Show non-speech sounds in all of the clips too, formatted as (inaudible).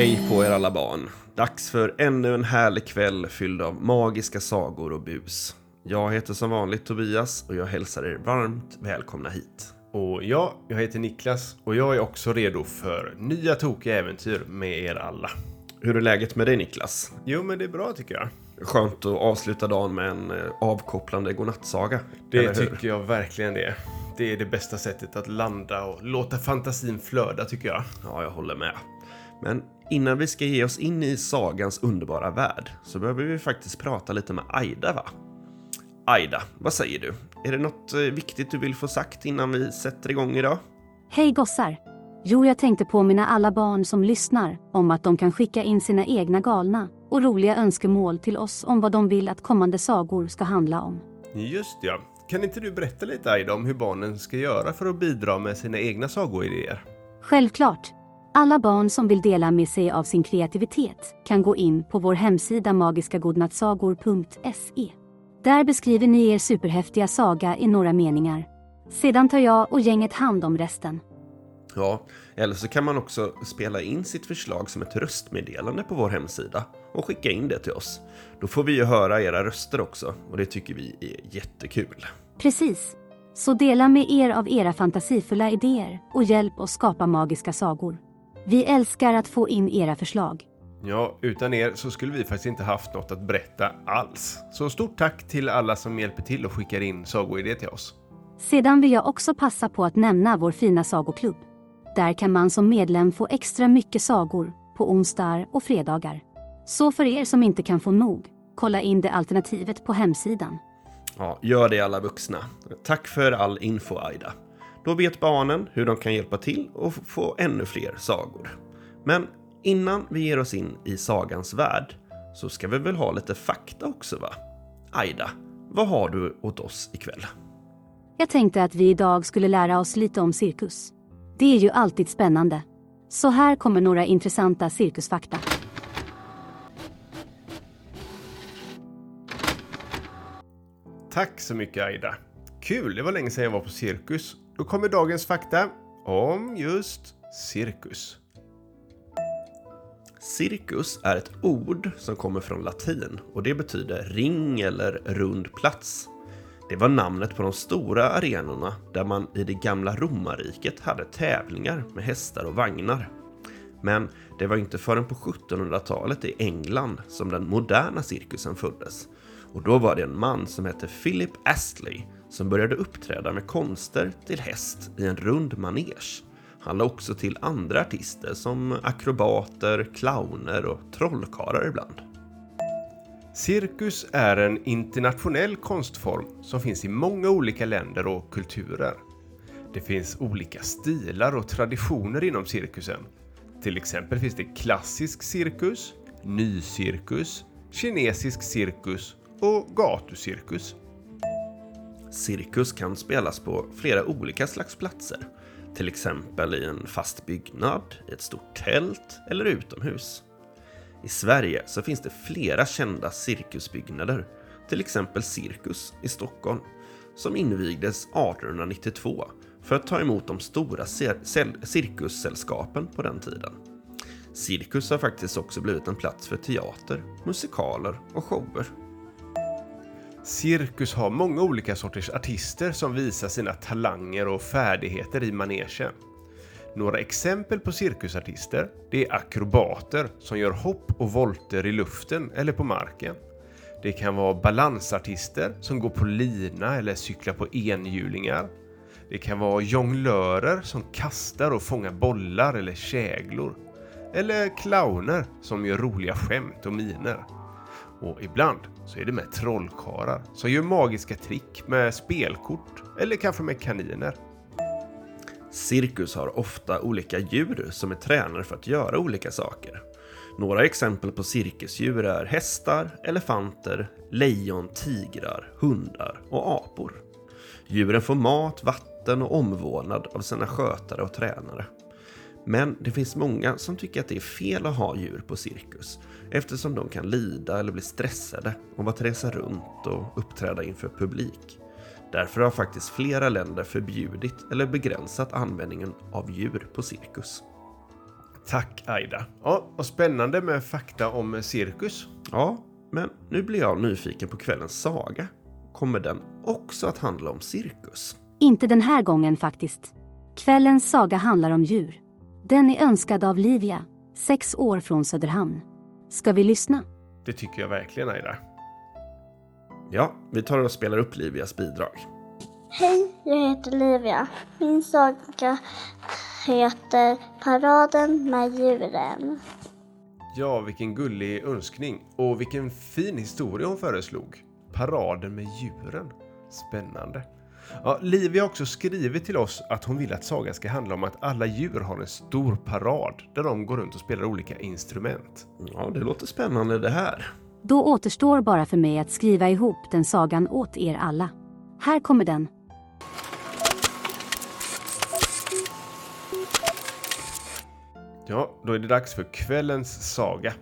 Hej på er alla barn! Dags för ännu en härlig kväll fylld av magiska sagor och bus. Jag heter som vanligt Tobias och jag hälsar er varmt välkomna hit. Och jag, jag heter Niklas och jag är också redo för nya tokiga äventyr med er alla. Hur är läget med dig Niklas? Jo, men det är bra tycker jag. Skönt att avsluta dagen med en eh, avkopplande godnattsaga. Det tycker jag verkligen det. Det är det bästa sättet att landa och låta fantasin flöda tycker jag. Ja, jag håller med. Men innan vi ska ge oss in i sagans underbara värld så behöver vi faktiskt prata lite med Aida, va? Aida, vad säger du? Är det något eh, viktigt du vill få sagt innan vi sätter igång idag? Hej gossar! Jo, jag tänkte påminna alla barn som lyssnar om att de kan skicka in sina egna galna och roliga önskemål till oss om vad de vill att kommande sagor ska handla om. Just ja. Kan inte du berätta lite Aida om hur barnen ska göra för att bidra med sina egna sagoidéer? Självklart! Alla barn som vill dela med sig av sin kreativitet kan gå in på vår hemsida magiskagodnattsagor.se. Där beskriver ni er superhäftiga saga i några meningar. Sedan tar jag och gänget hand om resten. Ja, eller så kan man också spela in sitt förslag som ett röstmeddelande på vår hemsida och skicka in det till oss. Då får vi ju höra era röster också och det tycker vi är jättekul. Precis. Så dela med er av era fantasifulla idéer och hjälp oss skapa magiska sagor. Vi älskar att få in era förslag. Ja, utan er så skulle vi faktiskt inte haft något att berätta alls. Så stort tack till alla som hjälper till och skickar in sagoidéer till oss. Sedan vill jag också passa på att nämna vår fina sagoklubb. Där kan man som medlem få extra mycket sagor på onsdagar och fredagar. Så för er som inte kan få nog, kolla in det alternativet på hemsidan. Ja, gör det alla vuxna. Tack för all info Aida. Då vet barnen hur de kan hjälpa till och få ännu fler sagor. Men innan vi ger oss in i sagans värld så ska vi väl ha lite fakta också va? Aida, vad har du åt oss ikväll? Jag tänkte att vi idag skulle lära oss lite om cirkus. Det är ju alltid spännande. Så här kommer några intressanta cirkusfakta. Tack så mycket Aida. Kul, det var länge sedan jag var på cirkus. Då kommer dagens fakta om just cirkus. Cirkus är ett ord som kommer från latin och det betyder ring eller rund plats. Det var namnet på de stora arenorna där man i det gamla romarriket hade tävlingar med hästar och vagnar. Men det var inte förrän på 1700-talet i England som den moderna cirkusen föddes. Och då var det en man som hette Philip Astley som började uppträda med konster till häst i en rund manege. Han la också till andra artister som akrobater, clowner och trollkarlar ibland. Cirkus är en internationell konstform som finns i många olika länder och kulturer. Det finns olika stilar och traditioner inom cirkusen. Till exempel finns det klassisk cirkus, nycirkus, kinesisk cirkus och gatucirkus. Cirkus kan spelas på flera olika slags platser. Till exempel i en fast byggnad, i ett stort tält eller utomhus. I Sverige så finns det flera kända cirkusbyggnader. Till exempel Cirkus i Stockholm, som invigdes 1892 för att ta emot de stora cir- cirkussällskapen på den tiden. Cirkus har faktiskt också blivit en plats för teater, musikaler och shower. Cirkus har många olika sorters artister som visar sina talanger och färdigheter i manegen. Några exempel på cirkusartister det är akrobater som gör hopp och volter i luften eller på marken. Det kan vara balansartister som går på lina eller cyklar på enhjulingar. Det kan vara jonglörer som kastar och fångar bollar eller käglor. Eller clowner som gör roliga skämt och miner. Och ibland så är det med trollkarlar som gör magiska trick med spelkort eller kanske med kaniner. Cirkus har ofta olika djur som är tränare för att göra olika saker. Några exempel på cirkusdjur är hästar, elefanter, lejon, tigrar, hundar och apor. Djuren får mat, vatten och omvårdnad av sina skötare och tränare. Men det finns många som tycker att det är fel att ha djur på cirkus eftersom de kan lida eller bli stressade av att resa runt och uppträda inför publik. Därför har faktiskt flera länder förbjudit eller begränsat användningen av djur på cirkus. Tack Aida. Ja, och spännande med fakta om cirkus. Ja, men nu blir jag nyfiken på kvällens saga. Kommer den också att handla om cirkus? Inte den här gången faktiskt. Kvällens saga handlar om djur. Den är önskad av Livia, sex år från Söderhamn. Ska vi lyssna? Det tycker jag verkligen Aida. Ja, vi tar och spelar upp Livias bidrag. Hej, jag heter Livia. Min saga heter Paraden med djuren. Ja, vilken gullig önskning. Och vilken fin historia hon föreslog. Paraden med djuren. Spännande. Ja, Livia har också skrivit till oss att hon vill att sagan ska handla om att alla djur har en stor parad där de går runt och spelar olika instrument. Ja, det låter spännande det här. Då återstår bara för mig att skriva ihop den sagan åt er alla. Här kommer den. Ja, då är det dags för kvällens saga.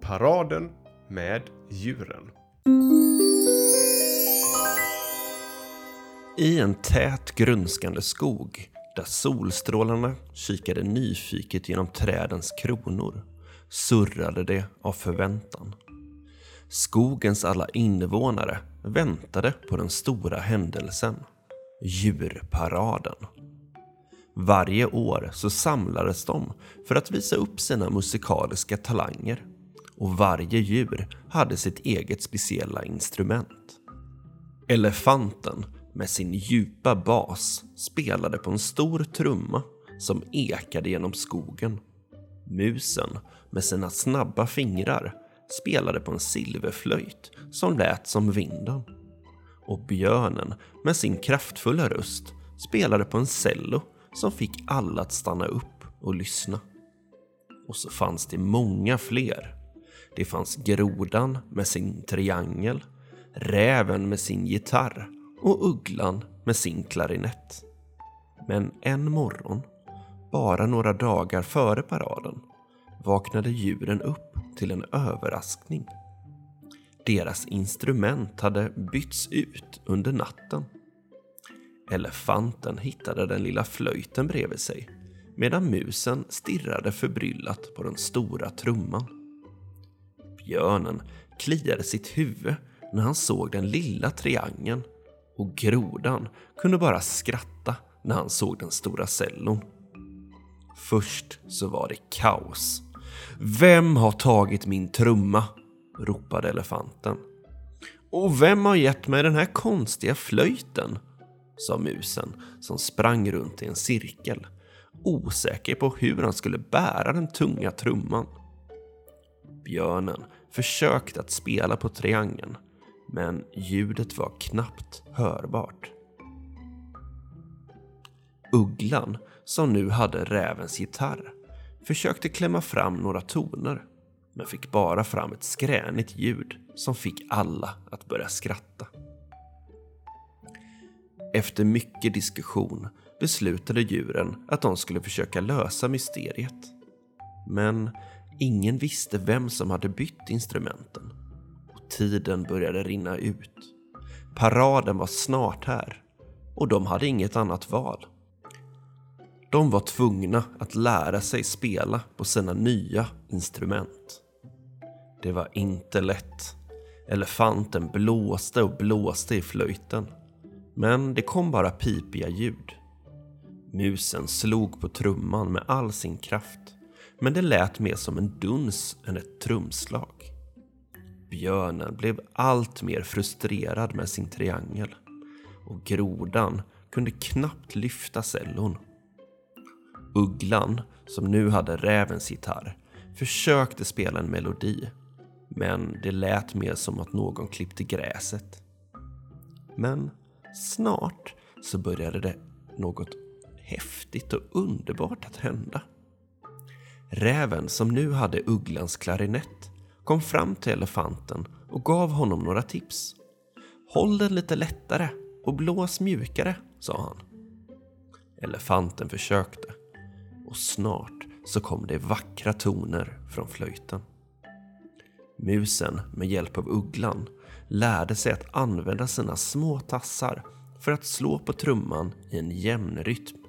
Paraden med djuren. I en tät grönskande skog där solstrålarna kikade nyfiket genom trädens kronor surrade det av förväntan. Skogens alla invånare väntade på den stora händelsen, djurparaden. Varje år så samlades de för att visa upp sina musikaliska talanger och varje djur hade sitt eget speciella instrument. Elefanten med sin djupa bas spelade på en stor trumma som ekade genom skogen. Musen med sina snabba fingrar spelade på en silverflöjt som lät som vinden. Och björnen med sin kraftfulla röst spelade på en cello som fick alla att stanna upp och lyssna. Och så fanns det många fler. Det fanns grodan med sin triangel, räven med sin gitarr och ugglan med sin klarinett. Men en morgon, bara några dagar före paraden, vaknade djuren upp till en överraskning. Deras instrument hade bytts ut under natten. Elefanten hittade den lilla flöjten bredvid sig medan musen stirrade förbryllat på den stora trumman. Björnen kliade sitt huvud när han såg den lilla triangeln och grodan kunde bara skratta när han såg den stora cellon. Först så var det kaos. Vem har tagit min trumma? ropade elefanten. Och vem har gett mig den här konstiga flöjten? sa musen som sprang runt i en cirkel, osäker på hur han skulle bära den tunga trumman. Björnen försökte att spela på triangeln, men ljudet var knappt hörbart. Ugglan, som nu hade rävens gitarr, försökte klämma fram några toner, men fick bara fram ett skränigt ljud som fick alla att börja skratta. Efter mycket diskussion beslutade djuren att de skulle försöka lösa mysteriet. Men ingen visste vem som hade bytt instrumenten. Tiden började rinna ut. Paraden var snart här och de hade inget annat val. De var tvungna att lära sig spela på sina nya instrument. Det var inte lätt. Elefanten blåste och blåste i flöjten men det kom bara pipiga ljud. Musen slog på trumman med all sin kraft, men det lät mer som en duns än ett trumslag. Björnen blev allt mer frustrerad med sin triangel och grodan kunde knappt lyfta cellon. Ugglan, som nu hade rävens gitarr, försökte spela en melodi, men det lät mer som att någon klippte gräset. Men Snart så började det något häftigt och underbart att hända. Räven som nu hade ugglans klarinett kom fram till elefanten och gav honom några tips. Håll den lite lättare och blås mjukare, sa han. Elefanten försökte och snart så kom det vackra toner från flöjten. Musen med hjälp av ugglan lärde sig att använda sina små tassar för att slå på trumman i en jämn rytm.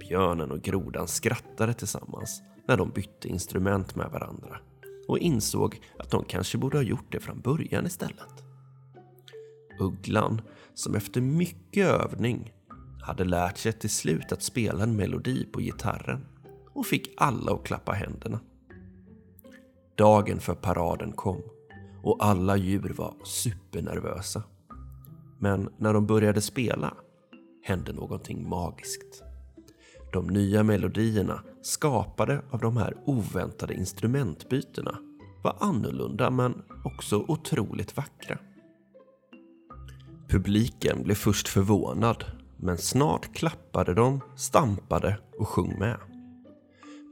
Björnen och grodan skrattade tillsammans när de bytte instrument med varandra och insåg att de kanske borde ha gjort det från början istället. Ugglan, som efter mycket övning hade lärt sig till slut att spela en melodi på gitarren och fick alla att klappa händerna. Dagen för paraden kom och alla djur var supernervösa. Men när de började spela hände någonting magiskt. De nya melodierna skapade av de här oväntade instrumentbytena var annorlunda men också otroligt vackra. Publiken blev först förvånad men snart klappade de, stampade och sjöng med.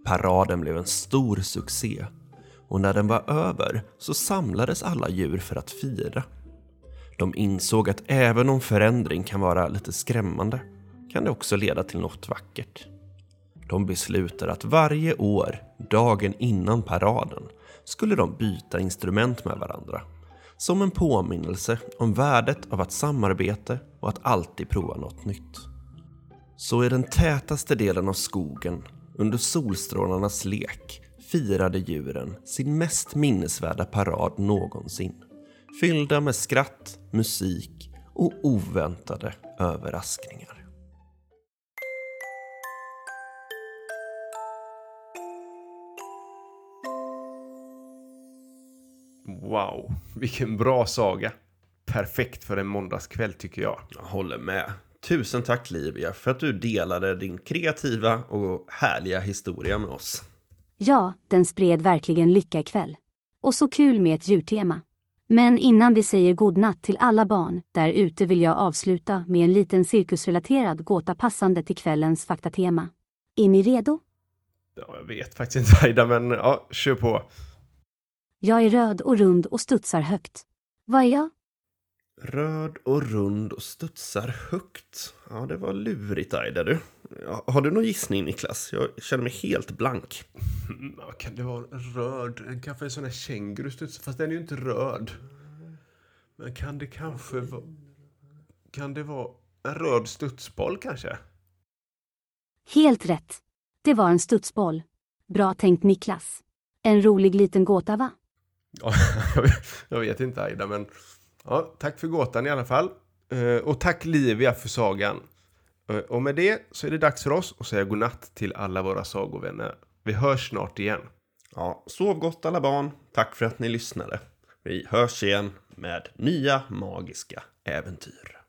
Paraden blev en stor succé och när den var över så samlades alla djur för att fira. De insåg att även om förändring kan vara lite skrämmande kan det också leda till något vackert. De beslutar att varje år, dagen innan paraden, skulle de byta instrument med varandra. Som en påminnelse om värdet av att samarbeta och att alltid prova något nytt. Så i den tätaste delen av skogen, under solstrålarnas lek, firade djuren sin mest minnesvärda parad någonsin. Fyllda med skratt, musik och oväntade överraskningar. Wow, vilken bra saga. Perfekt för en måndagskväll tycker jag. Jag håller med. Tusen tack Livia för att du delade din kreativa och härliga historia med oss. Ja, den spred verkligen lycka ikväll. Och så kul med ett djurtema. Men innan vi säger godnatt till alla barn där ute vill jag avsluta med en liten cirkusrelaterad gåta passande till kvällens faktatema. Är ni redo? Ja, jag vet faktiskt inte Aida, men ja, kör på. Jag är röd och rund och studsar högt. Vad är jag? Röd och rund och studsar högt. Ja, det var lurigt Aida du. Ja, Har du någon gissning Niklas? Jag känner mig helt blank. Mm, ja, Kan det vara röd? En kanske en sån här kängurustuds, fast den är ju inte röd. Men kan det kanske vara... Kan det vara en röd studsboll kanske? Helt rätt. Det var en studsboll. Bra tänkt Niklas. En rolig liten gåta va? Ja, (laughs) jag vet- inte Aida, men ja, tack för gåtan i alla fall. Eh, och tack Livia för sagan. Eh, och med det så är det dags för oss att säga godnatt till alla våra sagovänner. Vi hörs snart igen. Ja, sov gott alla barn. Tack för att ni lyssnade. Vi hörs igen med nya magiska äventyr.